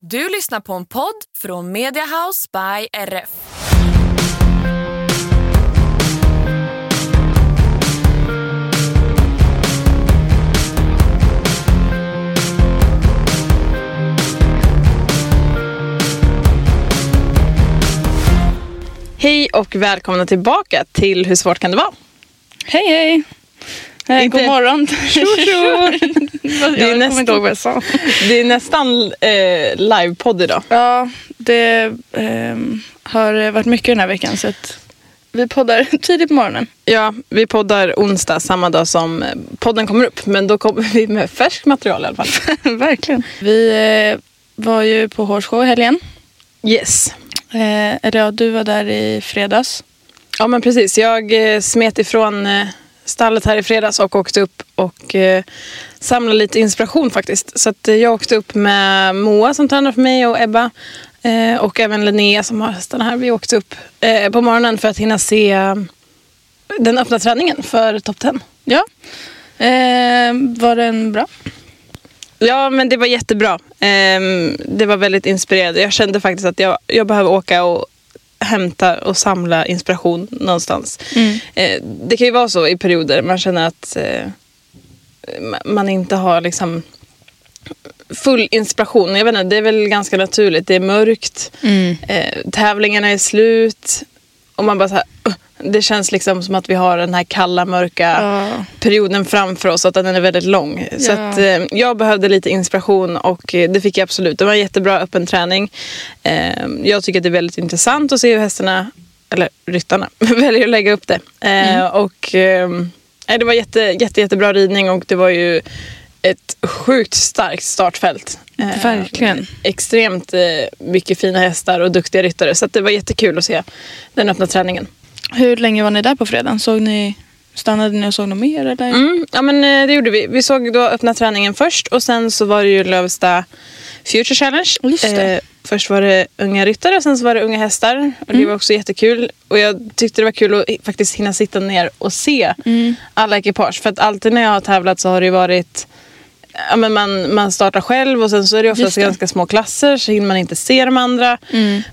Du lyssnar på en podd från Mediahouse by RF. Hej och välkomna tillbaka till Hur svårt kan det vara? Hej hej! Eh, Inte- God morgon. Jag är kommer nästan- inte ihåg vad jag sa. Det är nästan eh, livepodd idag. Ja, det ehm, har varit mycket den här veckan så vi poddar tidigt på morgonen. Ja, vi poddar onsdag samma dag som eh, podden kommer upp. Men då kommer vi med färskt material i alla fall. Verkligen. Vi eh, var ju på Horsshow i helgen. Yes. Eh, eller ja, du var där i fredags. Ja men precis. Jag eh, smet ifrån eh, stallet här i fredags och åkte upp och eh, samlade lite inspiration faktiskt. Så att, eh, jag åkte upp med Moa som tränar för mig och Ebba. Eh, och även Linnea som har hästarna här. Vi åkte upp eh, på morgonen för att hinna se eh, den öppna träningen för Top 10. Ja. Eh, var den bra? Ja, men det var jättebra. Ehm, det var väldigt inspirerande. Jag kände faktiskt att jag, jag behöver åka och hämta och samla inspiration någonstans. Eh, det kan ju vara så i perioder man känner att eh, ma- man inte har liksom full inspiration. Jag vet inte, det är väl ganska naturligt. Det är mörkt, eh, tävlingarna är slut och man bara så här, "Ugh." Det känns liksom som att vi har den här kalla, mörka Ja. perioden framför oss, att den är väldigt lång. Så Ja. att, eh, jag behövde lite inspiration och eh, det fick jag absolut. Det var en jättebra öppen träning. Eh, jag tycker att det är väldigt intressant att se hur hästarna, eller ryttarna, väljer att lägga upp det. Eh, Och eh, nej, det var jätte, jätte, jättebra ridning och det var ju ett sjukt starkt startfält. Eh, Verkligen. Extremt eh, mycket fina hästar och duktiga ryttare. Så att det var jättekul att se den öppna träningen. Hur länge var ni där på fredagen? Såg ni, stannade ni och såg något mer? Eller? Mm, ja men eh, det gjorde vi. Vi såg då öppna träningen först och sen så var det ju Lövsta Future Challenge. Eh, först var det unga ryttare och sen så var det unga hästar. Och det var också jättekul. Och jag tyckte det var kul att faktiskt hinna sitta ner och se alla ekipage. För att alltid när jag har tävlat så har det varit Ja, men man, man startar själv och sen så är det oftast det. ganska små klasser så hinner man inte se de andra.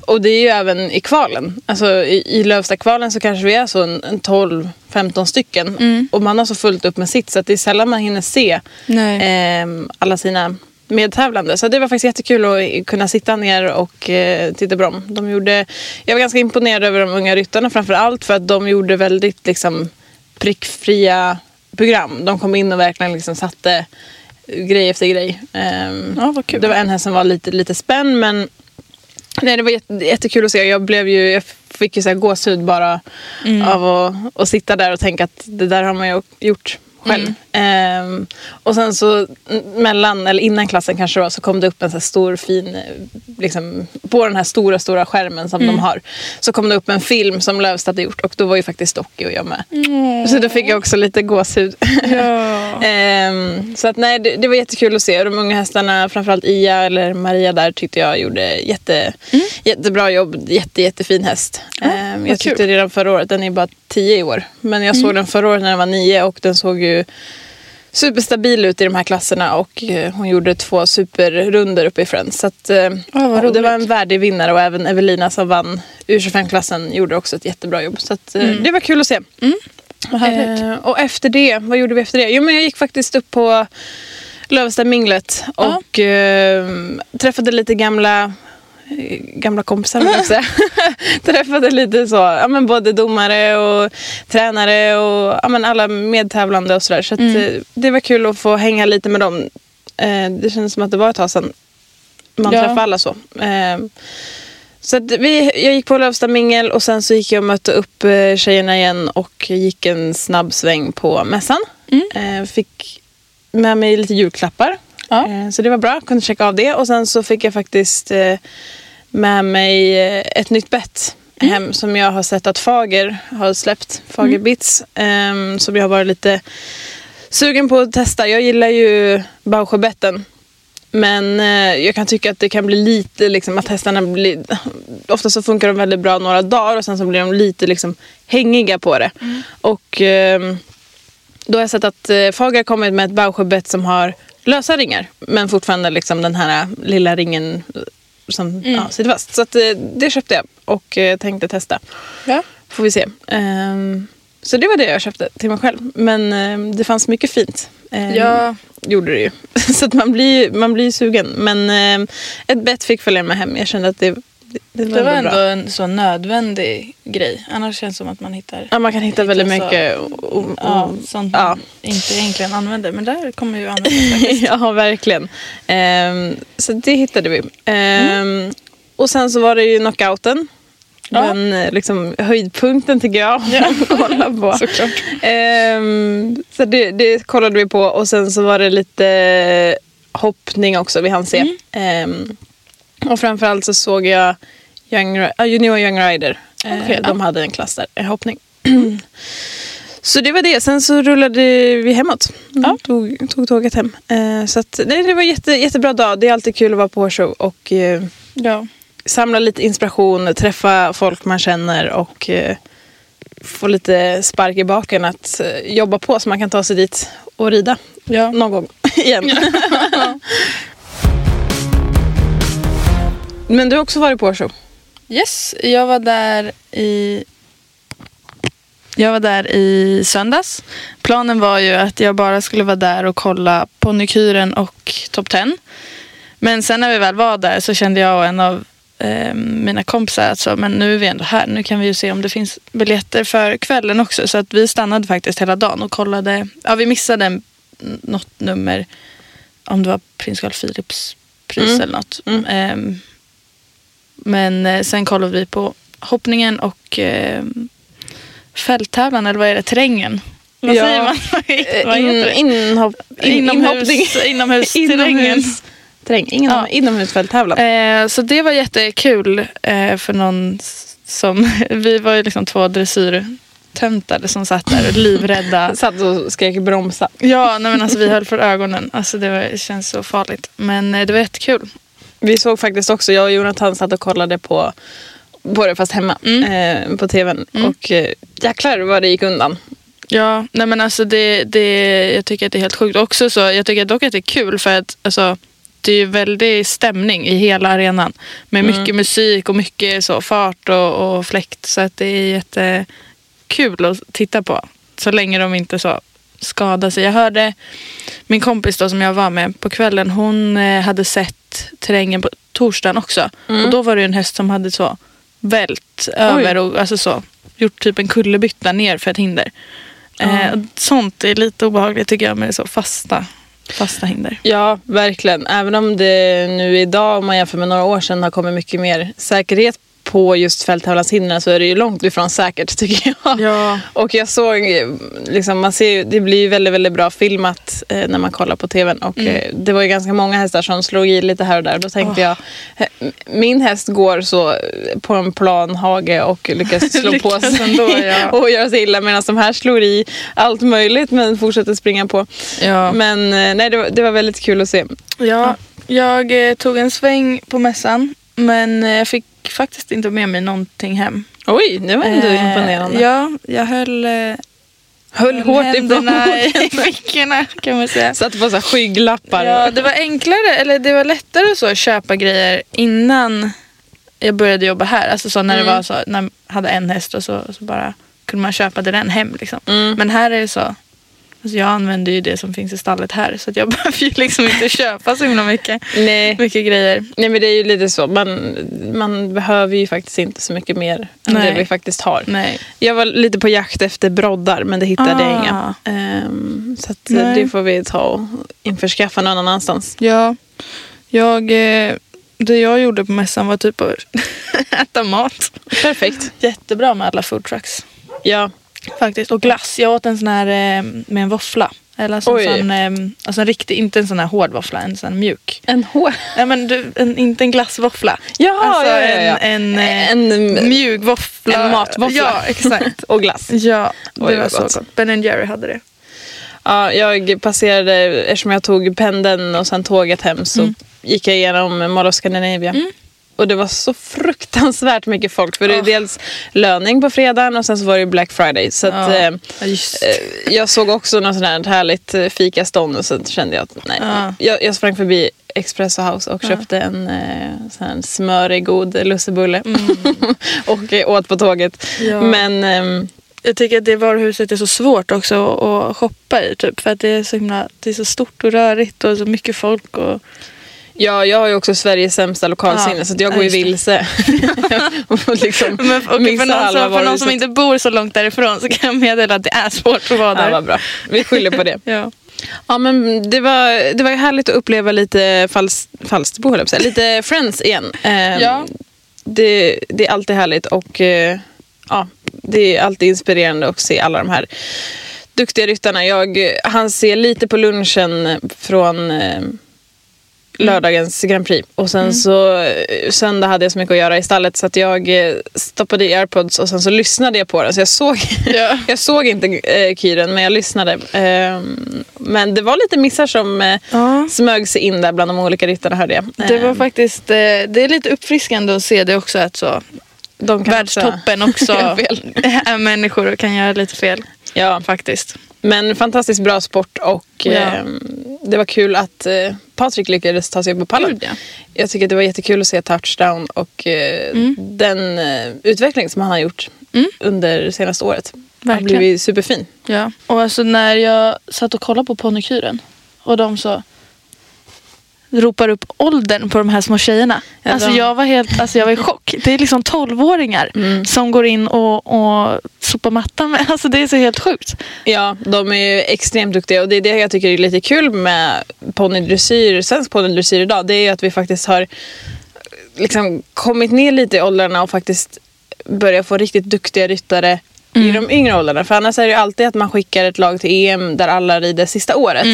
Och det är ju även i kvalen. Alltså i, i Lövsta-kvalen så kanske vi är så en, en 12-15 stycken. Och man har så fullt upp med sitt så att det är sällan man hinner se ehm, alla sina medtävlande. Så det var faktiskt jättekul att kunna sitta ner och eh, titta på dem. De gjorde, jag var ganska imponerad över de unga ryttarna framför allt för att de gjorde väldigt liksom, prickfria program. De kom in och verkligen liksom satte grej efter grej. Ehm, Ja. Det var en häst som var lite, lite spänd men nej, det var jätte, jättekul att se. Jag, blev ju, jag fick ju så här gåshud bara av att, att sitta där och tänka att det där har man ju gjort själv. Ehm, och sen så mellan, eller innan klassen kanske det var, så kom det upp en så stor fin, liksom, på den här stora, stora skärmen som de har. Så kom det upp en film som Lövstad hade gjort och då var ju faktiskt Docky och jag med. Så då fick jag också lite gåshud. Ja. Ehm, så att nej, det, det var jättekul att se. Och De unga hästarna, framförallt Ia eller Maria där, tyckte jag gjorde jätte, jättebra jobb. Jätte, jättefin häst. Vad jag tyckte kul. redan förra året, den är bara tio i år. Men jag såg den förra året när den var nio och den såg ju superstabil ut i de här klasserna och eh, hon gjorde två superrunder uppe i Friends. Så att, och det var en värdig vinnare och även Evelina som vann U25-klassen gjorde också ett jättebra jobb. Så att, eh, det var kul att se. Härligt. Eh, och efter det, vad gjorde vi efter det? Jo men jag gick faktiskt upp på Lövsta minglet Ja. och eh, träffade lite gamla gamla kompisar jag. Träffade lite så, ja, men både domare och tränare och ja, men alla medtävlande och sådär. Så, att, eh, det var kul att få hänga lite med dem. Eh, det kändes som att det var ett tag sedan man Ja. träffade alla så. Eh, så vi, jag gick på Lövsta mingel och sen så gick jag och mötte upp eh, tjejerna igen och gick en snabb sväng på mässan. Eh, fick med mig lite julklappar. Ja. Eh, Så det var bra, kunde checka av det. Och sen så fick jag faktiskt eh, med mig eh, ett nytt bett hem som jag har sett att Fager har släppt. Fager Bits. ehm, Som jag har varit lite sugen på att testa. Jag gillar ju Bausjöbetten. Men eh, jag kan tycka att det kan bli lite, liksom, att hästarna blir... Ofta så funkar de väldigt bra några dagar och sen så blir de lite liksom, hängiga på det. Och ehm, då har jag sett att eh, Fager kommit med ett Bausjöbett som har lösa ringar. Men fortfarande liksom den här lilla ringen som ja, sitter fast. Så att, eh, det köpte jag och eh, tänkte testa. Ja. Får vi se. Ehm, så det var det jag köpte till mig själv. Men eh, det fanns mycket fint. Ehm, Ja. Gjorde det ju. Så att man blir, man blir sugen. Men ett bett fick följa med hem. Jag kände att det, det, var, Det var ändå bra. en så nödvändig grej. Annars känns det som att man hittar Ja, man kan hitta väldigt så- mycket. Och, och, ja, sånt ja. man inte egentligen använder. Men där kommer ju användas ja, verkligen. Ehm, så det hittade vi. Ehm, Och sen så var det ju knockouten. Ja. Den eh, liksom, höjdpunkten tycker jag kolla på. Såklart. Ehm, så det, det kollade vi på och sen så var det lite hoppning också vi hann se. Mm. Och framförallt så såg jag Young, Ri- ah, Junior Young Rider. Eh, Okej, de hade en klass där, en hoppning. Så det var det. Sen så rullade vi hemåt. Ja. Tog, tog tåget hem. Eh, så att, nej, det var jätte, jättebra dag. Det är alltid kul att vara på hårshow och eh, Ja. samla lite inspiration, träffa folk man känner och eh, få lite spark i baken att eh, jobba på så man kan ta sig dit och rida Ja. någon gång igen. Men du har också varit på hårshow. Yes, jag var där i jag var där i söndags. Planen var ju att jag bara skulle vara där och kolla ponnykuren och Top 10. Men sen när vi väl var där så kände jag och en av eh, mina kompisar att så, men nu är vi ändå här. Nu kan vi ju se om det finns biljetter för kvällen också. Så att vi stannade faktiskt hela dagen och kollade. Ja, vi missade något nummer. Om det var prins Carl Philips pris Mm. eller något. Ehm, men eh, sen kollade vi på hoppningen och eh, fälttävlan, eller vad är det? Terrängen. Vad Ja. säger man? vad In, heter det? inhopp, in, inhoppning. Inomhus, inomhusterrängen. Inomhus- Terräng, ingen Ja. inomhusfälttävlan. Eh, så det var jättekul eh, för någon som... Vi var ju liksom två dressyrtöntar som satt där livrädda. Satt och skrek bromsa. Ja, nej men alltså vi höll för ögonen. Alltså det, var, det känns så farligt. Men eh, det var jättekul. Vi såg faktiskt också, jag och Jonathan satt och kollade på, på det fast hemma eh, på tvn. Och eh, jäklar vad det gick undan. Ja, nej men alltså det, det, jag tycker att det är helt sjukt. Också så, jag tycker dock att det är kul för att alltså, det är ju väldigt stämning i hela arenan. Med mycket musik och mycket så, fart och, och fläkt. Så att det är jättekul att titta på. Så länge de inte så skadar sig. Jag hörde min kompis då som jag var med på kvällen. Hon eh, hade sett terrängen på torsdagen också. Och då var det en häst som hade så vält över och alltså så, gjort typ en kullerbytta ner för ett hinder. Eh, och sånt är lite obehagligt tycker jag med så fasta, fasta hinder. Ja, verkligen. Även om det nu idag, om man jämför med några år sedan, har kommit mycket mer säkerhet på just fälttävlanshindren så är det ju långt ifrån säkert tycker jag. Ja. Och jag såg, eh, liksom, man ser det blir ju väldigt, väldigt bra filmat eh, när man kollar på tvn. Och eh, det var ju ganska många hästar som slog i lite här och där. Då tänkte jag, eh, min häst går så på en plan hage och lyckas slå på Lyckas sig ändå, ja. och göra sig illa medan de här slår i allt möjligt men fortsätter springa på. Ja. Men nej, det var, det var väldigt kul att se. Ja, jag eh, tog en sväng på mässan men jag fick faktiskt inte med mig någonting hem. Oj, det var ändå Eh, imponerande. Ja, jag höll, eh, Höll hårt i händerna i plånboken. fickorna kan man säga. Satte på så här skygglappar. Ja, det var enklare, eller det var lättare så att köpa grejer innan jag började jobba här. Alltså så när det var så, när jag hade en häst och så, så bara kunde man köpa den hem. Liksom. Men här är det så, alltså jag använder ju det som finns i stallet här så att jag behöver ju liksom inte köpa så himla mycket, Nej. mycket grejer. Nej men det är ju lite så. Man, man behöver ju faktiskt inte så mycket mer än Nej. det vi faktiskt har. Nej. Jag var lite på jakt efter broddar men det hittade jag Ah. inga. Ehm, så eh, det får vi ta och införskaffa någon annanstans. Ja, jag, eh, det jag gjorde på mässan var typ att äta mat. Perfekt. Jättebra med alla food trucks. Ja. Faktiskt. Och glass. Jag åt en sån här eh, med en våffla. Eller alltså en, sån, ehm, alltså en riktig, inte en sån här hård våffla, en sån mjuk. En hår. Nej men du, en, inte en glassvåffla. Jaha, alltså ja, ja, ja. En, en, eh, En- mjuk våffla. en matvåffla. Ja, exakt. Och glass. Ja, det Oj, var så gott. gott. Ben Jerry hade det. Ja, jag passerade, eftersom jag tog pendeln och sen tåget hem så Mm. gick jag igenom Mall of Scandinavia. Och det var så fruktansvärt mycket folk. För det är Oh. dels löning på fredagen och sen så var det Black Friday. Så att, Ja. eh, eh, jag såg också något sånt här härligt eh, fikastånd och så kände jag att nej. Ja. Jag, jag sprang förbi Espresso House och köpte en eh, sån här smörig god lussebulle. och eh, åt på tåget. Mm. Ja. Men ehm, Jag tycker att det varuhuset är så svårt också att, att shoppa i. Typ, för att det är, så himla, det är så stort och rörigt och så mycket folk. Och, Ja, jag har ju också Sveriges sämsta lokalsinne Ja, så jag ja, går ju vilse. och liksom men, missar för, någon som, för någon som inte bor så långt därifrån så kan jag meddela att det är svårt att vara Ja, där. vad bra. Vi skyller på det. Ja. Ja, men det, var, det var ju härligt att uppleva lite Fals, Falsterbo, höll jag på säga. Lite Friends igen. Ehm, Ja. det, det är alltid härligt och eh, ja, det är alltid inspirerande att se alla de här duktiga ryttarna. Jag han ser lite på lunchen från eh, lördagens Grand Prix. Och sen så eh, söndag hade jag så mycket att göra i stallet så att jag eh, stoppade i airpods och sen så lyssnade jag på den. Så jag såg, Ja. jag såg inte eh, kyren men jag lyssnade. Ehm, men det var lite missar som eh, Ja. smög sig in där bland de olika ryttarna hörde jag. Det var Ehm, faktiskt det är lite uppfriskande att se det också. Att så, de kan världstoppen också är människor och kan göra lite fel. Ja, Faktiskt. men fantastiskt bra sport och Ja. ehm, det var kul att eh, Patrik lyckades ta sig upp på pallen. Gud, ja. Jag tycker att det var jättekul att se touchdown och eh, Mm. den eh, utveckling som han har gjort under senaste året. Verkligen. blivit superfin. Ja. Och alltså när jag satt och kollade på ponnykuren och de så ropar upp åldern på de här små tjejerna. Ja, alltså jag var helt alltså jag var i chock. Det är liksom 12-åringar Mm. som går in och, och sopar mattan med. Alltså det är så helt sjukt. Ja, de är ju extremt duktiga och det är det jag tycker är lite kul med ponnydressyr, svensk ponnydressyr idag. Det är ju att vi faktiskt har liksom kommit ner lite i åldrarna och faktiskt börjat få riktigt duktiga ryttare i de yngre åldrarna. För annars är det ju alltid att man skickar ett lag till EM där alla rider sista året.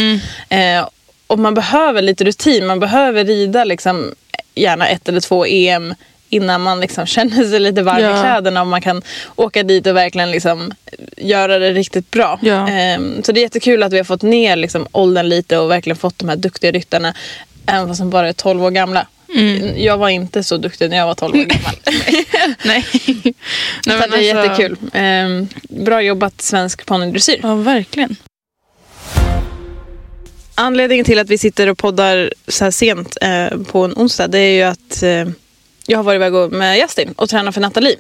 Eh, och man behöver lite rutin, man behöver rida liksom gärna ett eller två EM innan man liksom känner sig lite varm Ja. i kläderna och man kan åka dit och verkligen liksom göra det riktigt bra. Ja. Ehm, så det är jättekul att vi har fått ner liksom åldern lite och verkligen fått de här duktiga ryttarna även fast de bara är 12 år gamla. Jag var inte så duktig när jag var 12 år gammal. Nej. Nej men det är alltså- jättekul. Ehm, bra jobbat svensk ponnydressyr. Ja verkligen. Anledningen till att vi sitter och poddar så här sent eh, på en onsdag det är ju att eh, jag har varit iväg med Justin och tränat för Nathalie.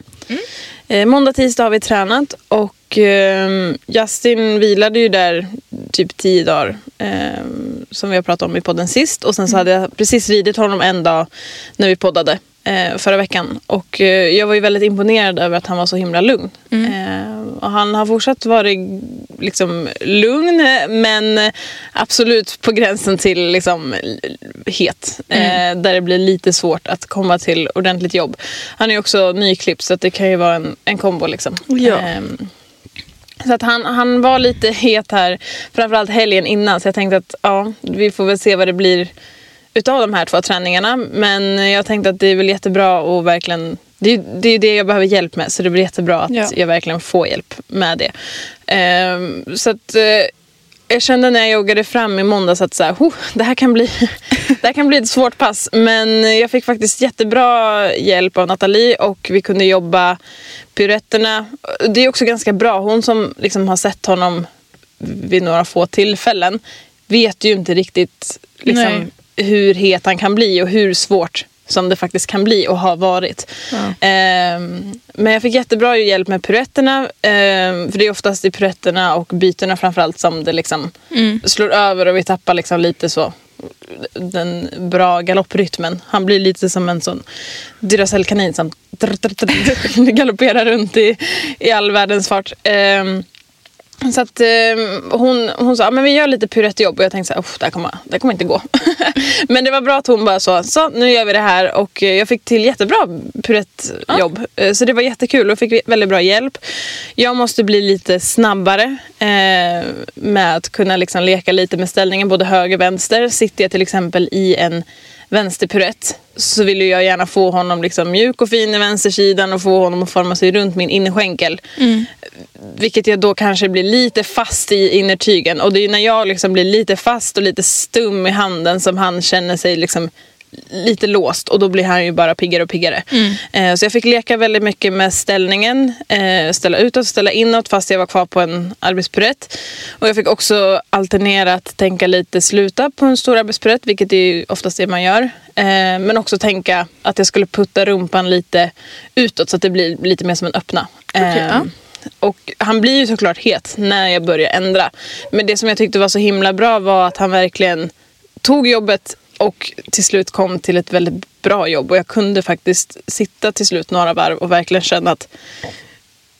Eh, måndag, tisdag har vi tränat och eh, Justin vilade ju där typ tio dagar eh, som vi har pratat om i podden sist. Och sen så hade jag precis ridit honom en dag när vi poddade eh, förra veckan. Och eh, jag var ju väldigt imponerad över att han var så himla lugn. Eh, och han har fortsatt varit liksom lugn men absolut på gränsen till liksom het. Eh, där det blir lite svårt att komma till ordentligt jobb. Han är också nyklippt så det kan ju vara en, en kombo liksom. Ja. Ehm, så att han, han var lite het här, framförallt helgen innan. Så jag tänkte att ja, vi får väl se vad det blir utav de här två träningarna. Men jag tänkte att det är väl jättebra att verkligen... Det är det, är det jag behöver hjälp med, så det blir jättebra att Ja. jag verkligen får hjälp med det. Ehm, så att... eh, jag kände när jag joggade fram i måndags att så här, "Oh, det, här kan bli, det här kan bli ett svårt pass. Men jag fick faktiskt jättebra hjälp av Nathalie och vi kunde jobba piruetterna. Det är också ganska bra. Hon som liksom har sett honom vid några få tillfällen vet ju inte riktigt liksom, hur het han kan bli och hur svårt som det faktiskt kan bli och har varit. Ehm, men jag fick jättebra hjälp med piruetterna. ehm, för det är oftast i piruetterna och bytena framförallt som det liksom slår över och vi tappar liksom lite så den bra galopprytmen. Han blir lite som en sån Duracell-kanin som galopperar runt i, i all världens fart. Ehm, Så att, eh, hon, hon sa men vi gör lite purettjobb och jag tänkte så här, "Uff, det här kommer, det här kommer inte gå. men det var bra att hon bara sa så nu gör vi det här och eh, jag fick till jättebra purettjobb. Eh, Så det var jättekul och fick väldigt bra hjälp. Jag måste bli lite snabbare eh, med att kunna liksom leka lite med ställningen både höger och vänster. Sitter jag till exempel i en vänsterpurett så vill ju jag gärna få honom liksom mjuk och fin i vänstersidan och få honom att forma sig runt min innerskänkel. Vilket jag då kanske blir lite fast i innertygen. Och det är när jag liksom blir lite fast och lite stum i handen som han känner sig liksom lite låst och då blir han ju bara piggare och piggare. Eh, så jag fick leka väldigt mycket med ställningen. Eh, ställa utåt, ställa inåt fast jag var kvar på en arbetspurett. Och jag fick också alternerat tänka lite sluta på en stor arbetspurett, vilket är ju oftast det man gör. Eh, men också tänka att jag skulle putta rumpan lite utåt så att det blir lite mer som en öppna. Okej, Eh, ja. och han blir ju såklart het när jag börjar ändra. Men det som jag tyckte var så himla bra var att han verkligen tog jobbet och till slut kom till ett väldigt bra jobb. Och jag kunde faktiskt sitta till slut några varv och verkligen känna att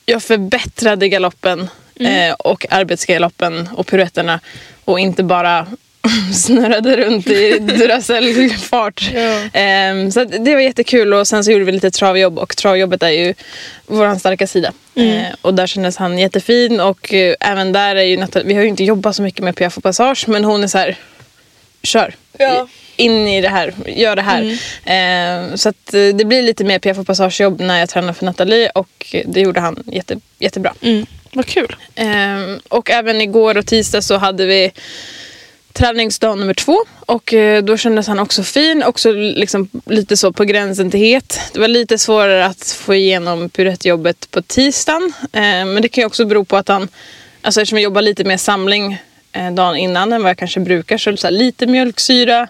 jag förbättrade galoppen eh, och arbetsgaloppen och piruetterna och inte bara snurrade runt i Duracell-fart. Ehm, så att det var jättekul och sen så gjorde vi lite travjobb och travjobbet är ju vår starka sida. Eh, och där kändes han jättefin och eh, även där är ju Natal- vi har ju inte jobbat så mycket med piaff och passage men hon är så här kör. In i det här, gör det här. Eh, så att eh, det blir lite mer piaff och passagejobb när jag tränar för Nathalie och det gjorde han jätte, jättebra. Mm. Vad kul. Eh, och även igår och tisdag så hade vi träningsdag nummer två och eh, då kändes han också fin, också liksom lite så på gränsen till het. Det var lite svårare att få igenom purettjobbet på tisdagen eh, men det kan ju också bero på att han, alltså eftersom jag jobbar lite mer samling dagen innan än vad jag kanske brukar så, så här, lite mjölksyra,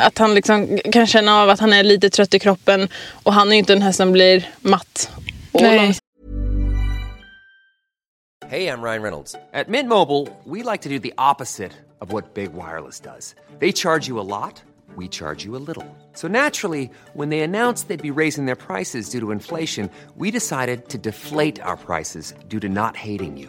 att han liksom kan känna av att han är lite trött i kroppen och han är ju inte den här som blir matt. Hey, I'm Ryan Reynolds. At Mint Mobile, we like to do the opposite of what Big Wireless does. They charge you a lot, we charge you a little. So naturally, when they announced they'd be raising their prices due to inflation, we decided to deflate our prices due to not hating you.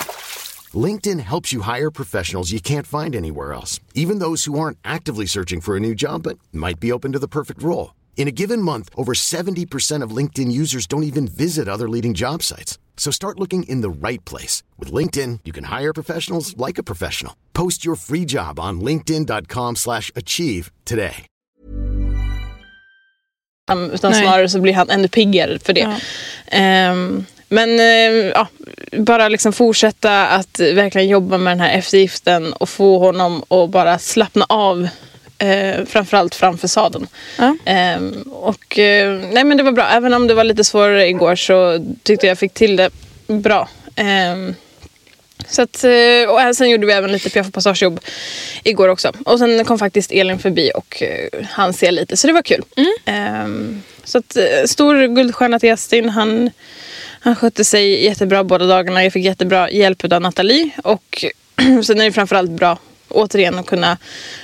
LinkedIn helps you hire professionals you can't find anywhere else, even those who aren't actively searching for a new job but might be open to the perfect role. In a given month, over 70% of LinkedIn users don't even visit other leading job sites. So start looking in the right place. With LinkedIn, you can hire professionals like a professional. Post your free job on linkedin.com slash achieve today. Um, utan Nej. snarare så blir han ännu piggare för det. Ja. Ehm, men eh, ja, bara liksom fortsätta att verkligen jobba med den här eftergiften och få honom att bara slappna av. Eh, framförallt framför sadeln. Ja. Ehm, och, eh, nej men det var bra. Även om det var lite svårare igår så tyckte jag fick till det bra. Ehm, så att, eh, och sen gjorde vi även lite piaff och passagejobb igår också. Och sen kom faktiskt Elin förbi och eh, han ser lite, så det var kul. Ehm, så att, eh, stor guldstjärna till Justin. Han, han skötte sig jättebra båda dagarna. Jag fick jättebra hjälp av Nathalie. Och sen är det framförallt bra, återigen, att kunna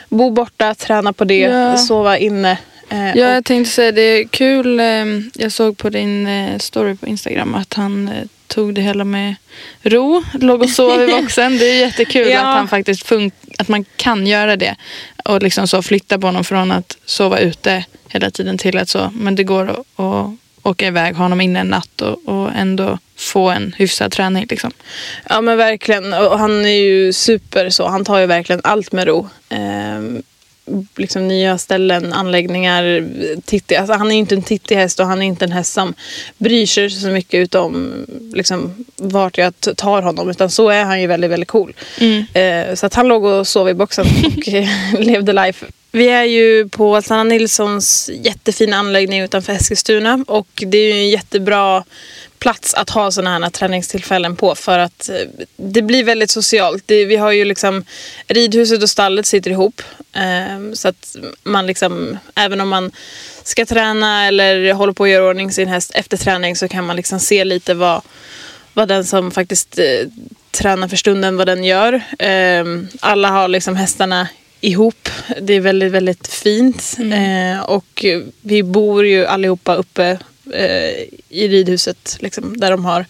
bo borta, träna på det, Ja. sova inne. Eh, Ja, jag tänkte säga det är kul. ehm, Jag såg på din eh, story på Instagram att han eh, tog det hela med ro. Låg och sov i boxen. Det är jättekul Ja. att han faktiskt fun- att man kan göra det. Och liksom så flytta på honom från att sova ute hela tiden till att så. Men det går att, att åka iväg, honom inne en natt och, och ändå få en hyfsad träning. Liksom. Ja men verkligen. Och han är ju super så. Han tar ju verkligen allt med ro. Ehm, liksom nya ställen, anläggningar. Titti. Alltså, han är ju inte en tittig häst och han är inte en häst som bryr sig så mycket utom liksom, vart jag tar honom. Utan så är han ju väldigt, väldigt cool. Eh, så att han låg och sov i boxen och levde life vi är ju på Sanna Nilssons jättefina anläggning utanför Eskilstuna och det är ju en jättebra plats att ha sådana här träningstillfällen på för att eh, det blir väldigt socialt. Det, vi har ju liksom ridhuset och stallet sitter ihop eh, så att man liksom även om man ska träna eller håller på att göra ordning sin häst efter träning så kan man liksom se lite vad, vad den som faktiskt eh, tränar för stunden vad den gör. Eh, alla har liksom hästarna ihop. Det är väldigt, väldigt fint. Eh, och vi bor ju allihopa uppe eh, i ridhuset liksom, där de har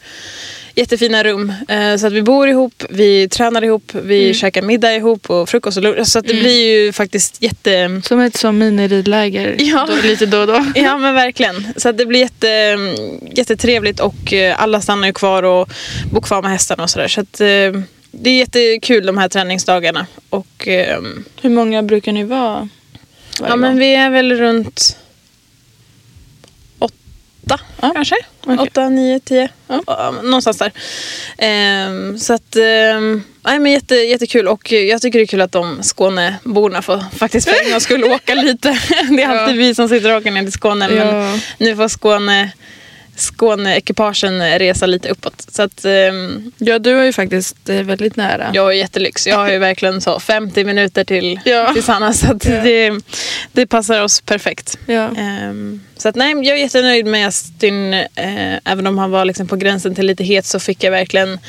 jättefina rum. Eh, så att vi bor ihop, vi tränar ihop, vi Mm. käkar middag ihop och frukost och lunch. Så att det blir ju faktiskt jätte... Som ett som miniridläger Ja. då, lite då och då. Ja men verkligen. Så att det blir jätte, jättetrevligt och eh, alla stannar ju kvar och bor kvar med hästarna och sådär. Så att eh, det är jättekul de här träningsdagarna. Och ehm, Hur många brukar ni vara? ja men vi är väl runt åtta Ja. kanske. Okej. Åtta, nio, tio. Ja. Ja, någonstans där. Ehm, så att, ehm, nej, men jätte, jättekul och jag tycker det är kul att de Skåneborna får faktiskt för en gångs skull åka lite. Det är alltid vi som sitter och åker ner till Skåne. Men nu får Skåne, Skåne-ekipagen resa lite uppåt. Så att, ehm, ja, du är ju faktiskt eh, väldigt nära. jag är jättelyx. Jag har ju verkligen så 50 minuter till, Ja. till Sanna. Så att Ja. det, det passar oss perfekt. Ja. Ehm, så att nej, jag är jättenöjd med Justin. Eh, även om han var liksom på gränsen till lite het så fick jag verkligen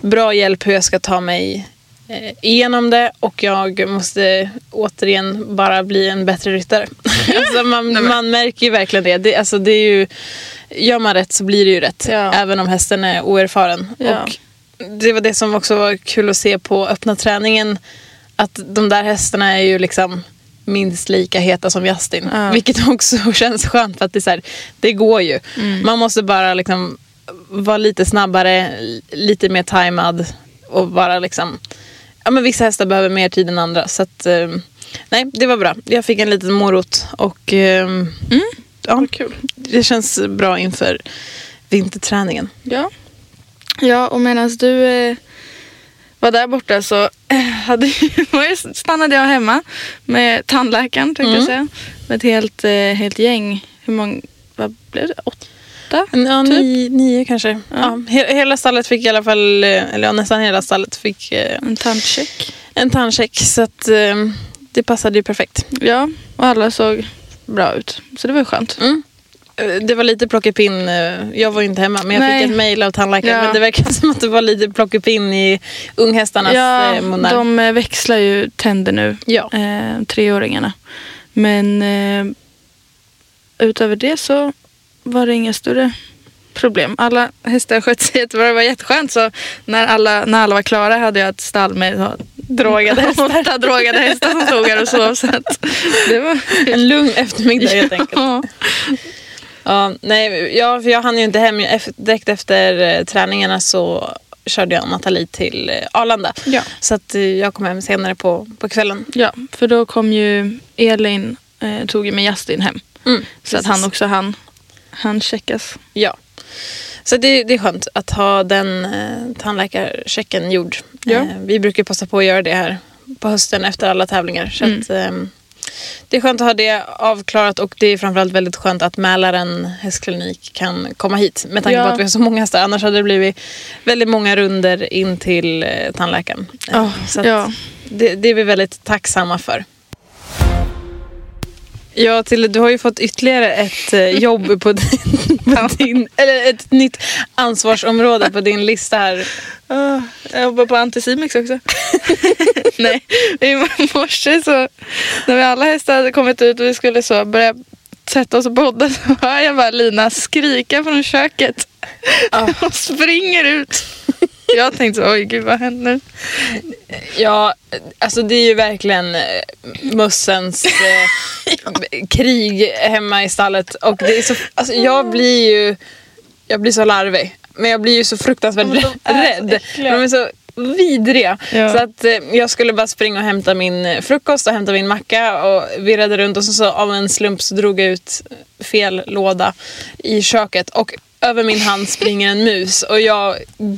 bra hjälp hur jag ska ta mig eh, igenom det. Och jag måste återigen bara bli en bättre ryttare. alltså man, man märker ju verkligen det. det, alltså det är ju, gör man rätt så blir det ju rätt. Ja. Även om hästen är oerfaren. Ja. Och det var det som också var kul att se på öppna träningen. Att de där hästarna är ju liksom minst lika heta som Justin. Ja. Vilket också känns skönt för att det, är så här, det går ju. Man måste bara liksom vara lite snabbare, lite mer tajmad och bara liksom Ja, men vissa hästar behöver mer tid än andra. Så att, eh, nej, det var bra. Jag fick en liten morot och eh, ja, kul. det känns bra inför vinterträningen. Ja. ja, och medan du eh, var där borta så eh, hade, stannade jag hemma med tandläkaren tänkte jag säga. Med ett helt, eh, helt gäng. Hur många, vad blev det? Åtta? Ja, Typ. nio, nio kanske. Ja. he- hela stallet fick i alla fall, eh, eller ja, nästan hela stallet fick eh, En tandcheck. en tandcheck. Så att, eh, det passade ju perfekt. Ja, och alla såg bra ut. Så det var ju skönt. Mm. Det var lite plockepinn. eh, Jag var ju inte hemma men jag Nej. fick ett mejl av tandläkaren. Ja. Men det verkar som att det var lite plockepinn i unghästarnas Ja, eh, munnar. de eh, växlar ju tänder nu. Ja. Eh, treåringarna. Men eh, utöver det så var det inga större problem. Alla hästar skötte sig jättebra. Det var jätteskönt. Så när alla, när alla var klara hade jag ett stall med Drogade hästar. åtta drogade hästar som stod här och sov. Så att det var... En lugn eftermiddag helt enkelt. Ja. Ja, nej, ja, för jag hann ju inte hem. Direkt efter eh, träningarna så körde jag Nathalie till eh, Arlanda. Ja. Så att eh, jag kom hem senare på, på kvällen. ja, för då kom ju Elin, eh, tog ju med Justin hem. Mm, Så att precis. han också han, han checkas. Ja. Så det, det är skönt att ha den eh, tandläkarchecken gjord. Ja. Eh, vi brukar passa på att göra det här på hösten efter alla tävlingar. Så Mm. att, ehm, det är skönt att ha det avklarat och det är framförallt väldigt skönt att Mälaren hästklinik kan komma hit. Med tanke Ja. på att vi har så många hästar. Annars hade det blivit väldigt många runder in till eh, tandläkaren. Eh, Ja, så ja. det, det är vi väldigt tacksamma för. Ja, Tilde, du har ju fått ytterligare ett eh, jobb på din, på din, eller ett nytt ansvarsområde på din lista här. Ah, jag jobbar på Anticimex också. Nej, i morse så när vi alla hästar hade kommit ut och vi skulle så börja sätta oss och podda så hör jag bara Lina skrika från köket. Och springer ut. Jag tänkte så, oj gud vad händer? Ja, alltså det är ju verkligen eh, mössens eh, krig hemma i stallet. Och det är så, alltså jag blir ju jag blir så larvig. Men jag blir ju så fruktansvärt de så rädd. äckliga. De är så vidriga. Ja. Så att eh, jag skulle bara springa och hämta min eh, frukost och hämta min macka och virrade runt och så, så av en slump så drog jag ut fel låda i köket. Och över min hand springer en mus och jag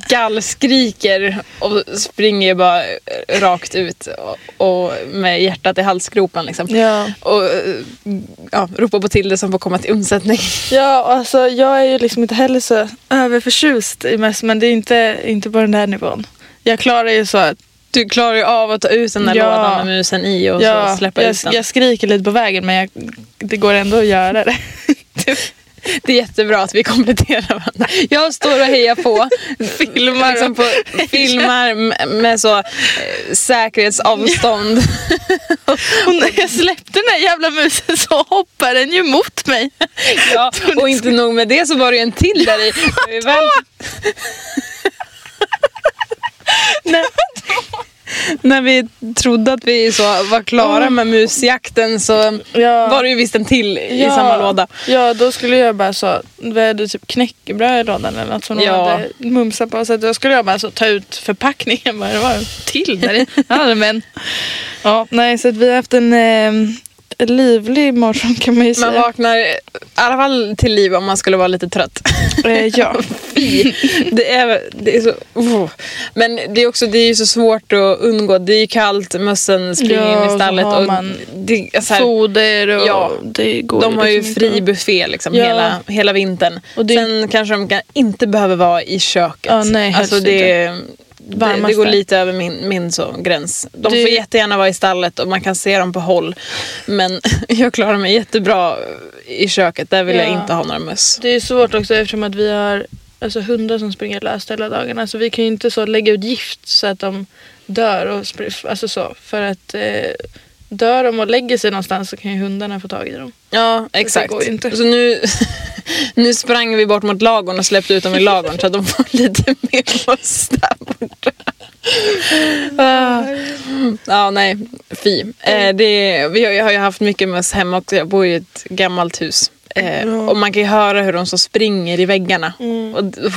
gallskriker och springer bara rakt ut och, och med hjärtat i halsgropen liksom. Ja. Och ja, ropar på Tilde som får komma till undsättning. Ja, alltså jag är ju liksom inte heller så överförtjust i möss men det är inte, inte på den där nivån. Jag klarar ju så att Du klarar ju av att ta ut den där Ja. lådan med musen i och ja, så släppa jag, ut den. jag skriker lite på vägen men jag, det går ändå att göra det. Det är jättebra att vi kompletterar varandra. Jag står och hejar på. filmar, liksom på, filmar med- så eh, säkerhetsavstånd. Och när jag släppte den där jävla musen så hoppar den ju mot mig. Ja, och inte nog med det så var det en till där i. Väl, när, vi trodde att vi så var klara med musjakten så Ja. var det ju visst en till i samma låda. Ja, då skulle jag bara så, vi hade typ knäckebröd i lådan eller något som Ja. hade mumsat på. Så då skulle jag bara så ta ut förpackningen. Bara, det var en till där i. Ja, men. Ja, nej, så att vi har haft en eh, livlig morgon kan man ju Man säga. vaknar i alla fall till liv om man skulle vara lite trött. Eh, ja. Det är, det är så... Oh. Men det är också det är ju så svårt att undgå. Det är ju kallt, mössen springer Ja, in och i stallet. Och man det, är så här, Foder och Ja, det går de har ju liksom fri inte. buffé liksom, Ja. hela, hela vintern. Och det- Sen kanske de kan, inte behöver vara i köket. Ja, nej, alltså det, det, det Varmast går lite över min, min så, gräns. De Det- får jättegärna vara i stallet och man kan se dem på håll. Men jag klarar mig jättebra i köket. Där vill jag Ja. inte ha några möss. Det är svårt också eftersom att vi har alltså, hundar som springer löst hela dagarna. Så vi kan ju inte så lägga ut gift så att de dör. Och alltså så, för att eh, dör de och lägger sig någonstans så kan ju hundarna få tag i dem. Ja, exakt. ju inte. Så nu, nu sprang vi bort mot lagorn och släppte ut dem i lagorn så att de får lite mer möss där borta. Ja, nej. Fy. Eh, det, vi har, jag har ju haft mycket möss hemma också. Jag bor i ett gammalt hus. Eh, och man kan ju höra hur de så springer i väggarna. Och, d- uff.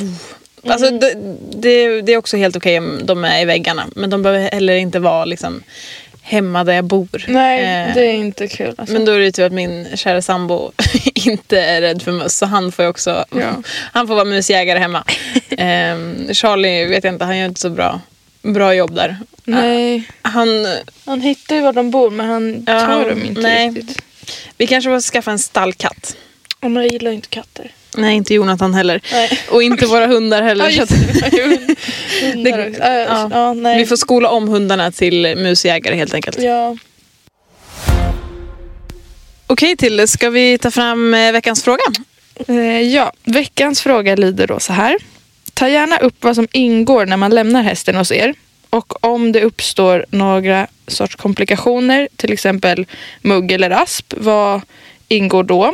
alltså, det, det, det är också helt okej om de är i väggarna. Men de behöver heller inte vara liksom, hemma där jag bor. Nej, Eh, det är inte kul. Alltså. men då är det ju tur att min kära sambo inte är rädd för möss. Så han får ju också Ja. han får vara musjägare hemma. Ehm, Charlie vet jag inte, han gör inte så bra, bra jobb där. Nej, Han, han hittar ju var de bor men han Ja, tar dem inte nej. riktigt. vi kanske får skaffa en stallkatt. Och man gillar inte katter. Nej, inte Jonathan heller. Nej. Och inte våra hundar heller. Ja, så just att, det. Hundar Det- ja. ja, nej. vi får skola om hundarna till musjägare helt enkelt. Ja. Okej Tilde, ska vi ta fram eh, veckans fråga? Eh, ja, veckans fråga lyder då så här. Ta gärna upp vad som ingår när man lämnar hästen hos er. Och om det uppstår några sorts komplikationer, till exempel mugg eller rasp, vad ingår då?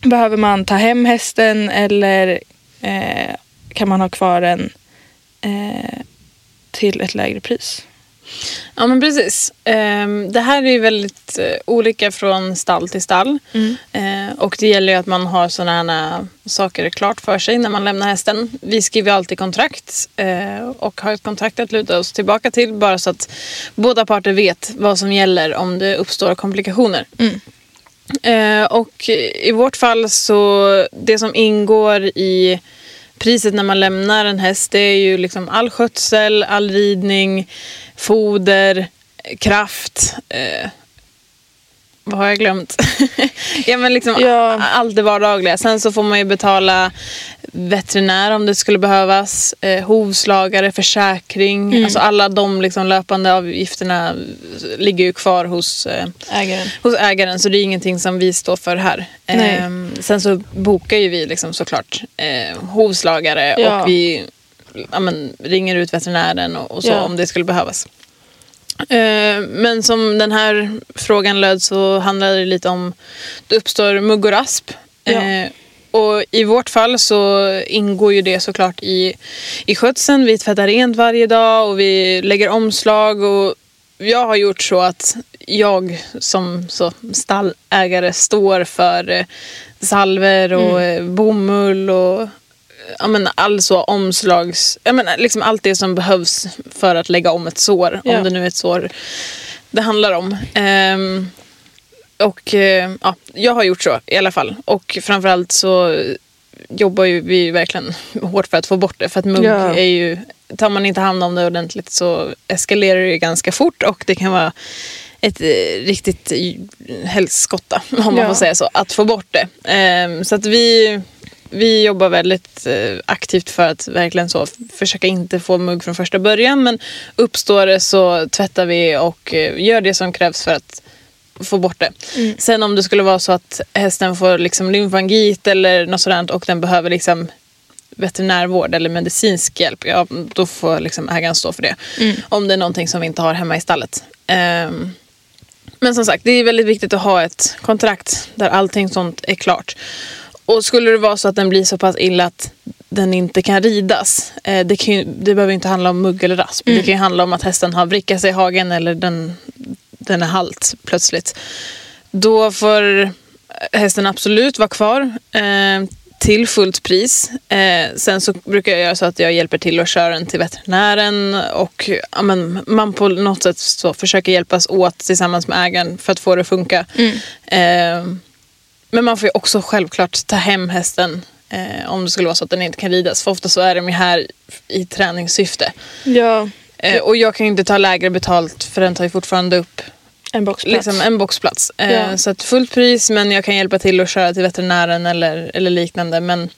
Behöver man ta hem hästen eller eh, kan man ha kvar den eh, till ett lägre pris? Ja men precis. Ehm, det här är väldigt eh, olika från stall till stall. Eh, och det gäller ju att man har sådana här saker klart för sig när man lämnar hästen. Vi skriver alltid kontrakt eh, och har ett kontrakt att luta oss tillbaka till bara så att båda parter vet vad som gäller om det uppstår komplikationer. Eh, och i vårt fall så det som ingår i priset när man lämnar en häst det är ju liksom all skötsel, all ridning, foder, kraft. Eh, vad har jag glömt? ja, men liksom Ja. allt det vardagliga. Sen så får man ju betala veterinär om det skulle behövas. Eh, hovslagare, försäkring. Alltså alla de liksom löpande avgifterna ligger ju kvar hos eh, Ägaren. hos ägaren så det är ingenting som vi står för här. Ehm, sen så bokar ju vi liksom såklart eh, hovslagare Ja. och vi ja, men, ringer ut veterinären och, och så Ja. om det skulle behövas. Eh, men som den här frågan löd så handlar det lite om det uppstår mugg och rasp. Ja. Och i vårt fall så ingår ju det såklart i, i skötseln. Vi tvättar rent varje dag och vi lägger omslag. Och jag har gjort så att jag som så stallägare står för eh, salver och eh, bomull och ja, men all så omslags... Ja, men liksom allt det som behövs för att lägga om ett sår. Ja. Om det nu är ett sår det handlar om. Ehm, och eh, ja, jag har gjort så i alla fall. Och framförallt så jobbar ju vi verkligen hårt för att få bort det. För att mugg Ja. är ju, tar man inte hand om det ordentligt så eskalerar det ganska fort och det kan vara ett eh, riktigt helskotta, om man Ja. får säga så, att få bort det. Ehm, så att vi, vi jobbar väldigt eh, aktivt för att verkligen så försöka inte få mugg från första början. Men uppstår det så tvättar vi och gör det som krävs för att få bort det. Sen om det skulle vara så att hästen får liksom lymfangit eller något sådant och den behöver liksom veterinärvård eller medicinsk hjälp, ja, då får liksom ägaren stå för det. Om det är någonting som vi inte har hemma i stallet. Ehm, men som sagt, det är väldigt viktigt att ha ett kontrakt där allting sånt är klart. Och skulle det vara så att den blir så pass illa att den inte kan ridas. Eh, det, kan ju, det behöver inte handla om mugg eller rasp. Det kan ju handla om att hästen har vrickat sig i hagen eller den, den är halt plötsligt. Då får hästen absolut vara kvar eh, till fullt pris. Eh, sen så brukar jag göra så att jag hjälper till att köra den till veterinären och ja, men, man på något sätt så försöker hjälpas åt tillsammans med ägaren för att få det att funka. Eh, men man får ju också självklart ta hem hästen eh, om det skulle vara så att den inte kan ridas. För ofta så är de ju här i träningssyfte. Ja, Eh, och jag kan ju inte ta lägre betalt för den tar ju fortfarande upp en boxplats. liksom en boxplats. Eh, Ja. Så att fullt pris men jag kan hjälpa till att köra till veterinären eller, eller liknande. Men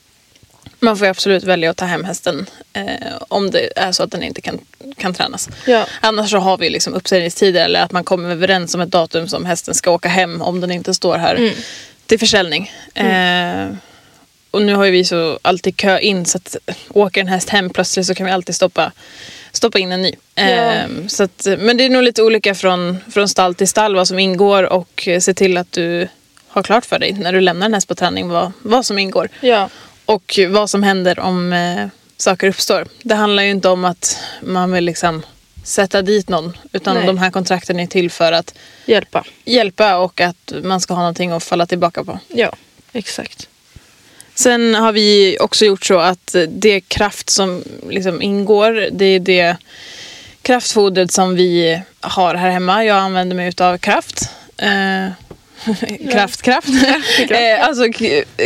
man får ju absolut välja att ta hem hästen eh, om det är så att den inte kan, kan tränas. Ja. Annars så har vi liksom uppsägningstider eller att man kommer överens om ett datum som hästen ska åka hem om den inte står här Mm. till försäljning. Eh, och nu har ju vi så alltid kö in så att åker en häst hem plötsligt så kan vi alltid stoppa, stoppa in en ny. Eh, så att, men det är nog lite olika från, från stall till stall vad som ingår och eh, se till att du har klart för dig när du lämnar en häst på träning vad, vad som ingår. Ja. Och vad som händer om eh, saker uppstår. Det handlar ju inte om att man vill liksom sätta dit någon. Utan Nej. de här kontrakten är till för att Hjälpa. hjälpa och att man ska ha någonting att falla tillbaka på. Ja, exakt. Sen har vi också gjort så att det kraft som liksom ingår, det är det kraftfodret som vi har här hemma. Jag använder mig utav kraft. Eh, kraft, kraft. eh, alltså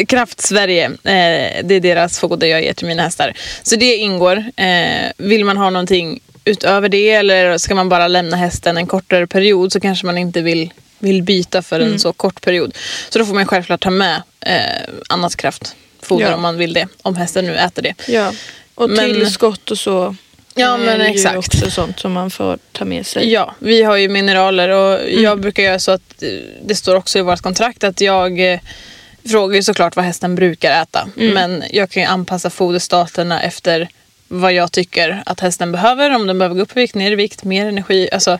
Kraft Sverige. Eh, det är deras foder jag ger till mina hästar. Så det ingår. Eh, vill man ha någonting utöver det eller ska man bara lämna hästen en kortare period så kanske man inte vill, vill byta för en så kort period. Så då får man självklart ta med eh, annat kraftfoder Ja. om man vill det. Om hästen nu äter det. Ja. Och Men- tillskott och så. Ja, men är ju exakt. också sånt som man får ta med sig. Ja, vi har ju mineraler och jag brukar göra så att eh, det står också i vårt kontrakt att jag eh, frågar ju såklart vad hästen brukar äta. Men jag kan ju anpassa foderstaterna efter vad jag tycker att hästen behöver. Om den behöver gå upp i vikt, ner i vikt, mer energi. Alltså,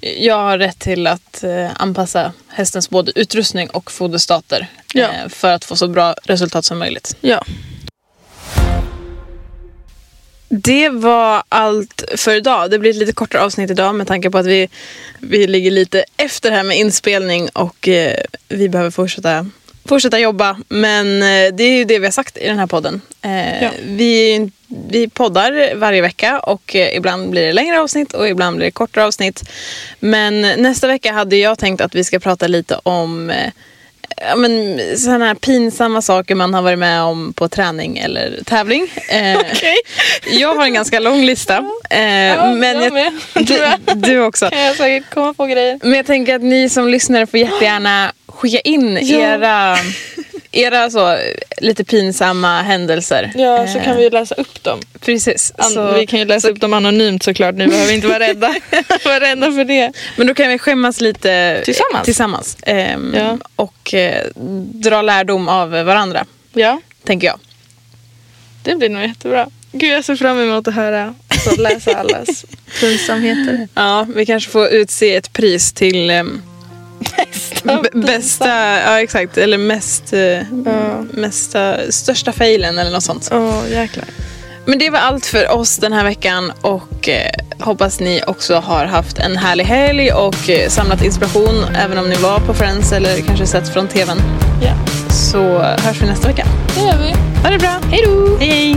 jag har rätt till att eh, anpassa hästens både utrustning och foderstater Ja. eh, för att få så bra resultat som möjligt. Ja. Det var allt för idag. Det blir ett lite kortare avsnitt idag med tanke på att vi, vi ligger lite efter här med inspelning och eh, vi behöver fortsätta, fortsätta jobba. Men eh, det är ju det vi har sagt i den här podden. Eh, Ja. vi, vi poddar varje vecka och eh, ibland blir det längre avsnitt och ibland blir det kortare avsnitt. Men nästa vecka hade jag tänkt att vi ska prata lite om eh, ja, men, sådana här pinsamma saker man har varit med om på träning eller tävling. Eh, Jag har en ganska lång lista. Eh, men jag med, jag. du, du också. Kan jag säkert komma på grejer. Men jag tänker att ni som lyssnare får jättegärna skicka in Ja. era, era så, lite pinsamma händelser. Ja, så Eh, kan vi läsa upp dem. Precis. An- Så, vi kan ju läsa upp dem anonymt såklart. Nu behöver vi inte vara rädda, vara rädda för det. Men då kan vi skämmas lite Tillsammans. tillsammans ehm, Ja. och eh, dra lärdom av varandra, Ja, tänker jag. det blir nog jättebra. Gud, jag ser fram emot att höra och läsa allas pinsamheter. Ja, vi kanske får utse ett pris till b- bästa, ja exakt, eller mest, eh, Ja. mesta, största failen eller något sånt. Åh, jäklar. Men det var allt för oss den här veckan och eh, hoppas ni också har haft en härlig helg och eh, samlat inspiration även om ni var på Friends eller kanske sett från tvn. Ja, Så hörs vi nästa vecka. det gör vi. Ha det bra. Hej då! Hej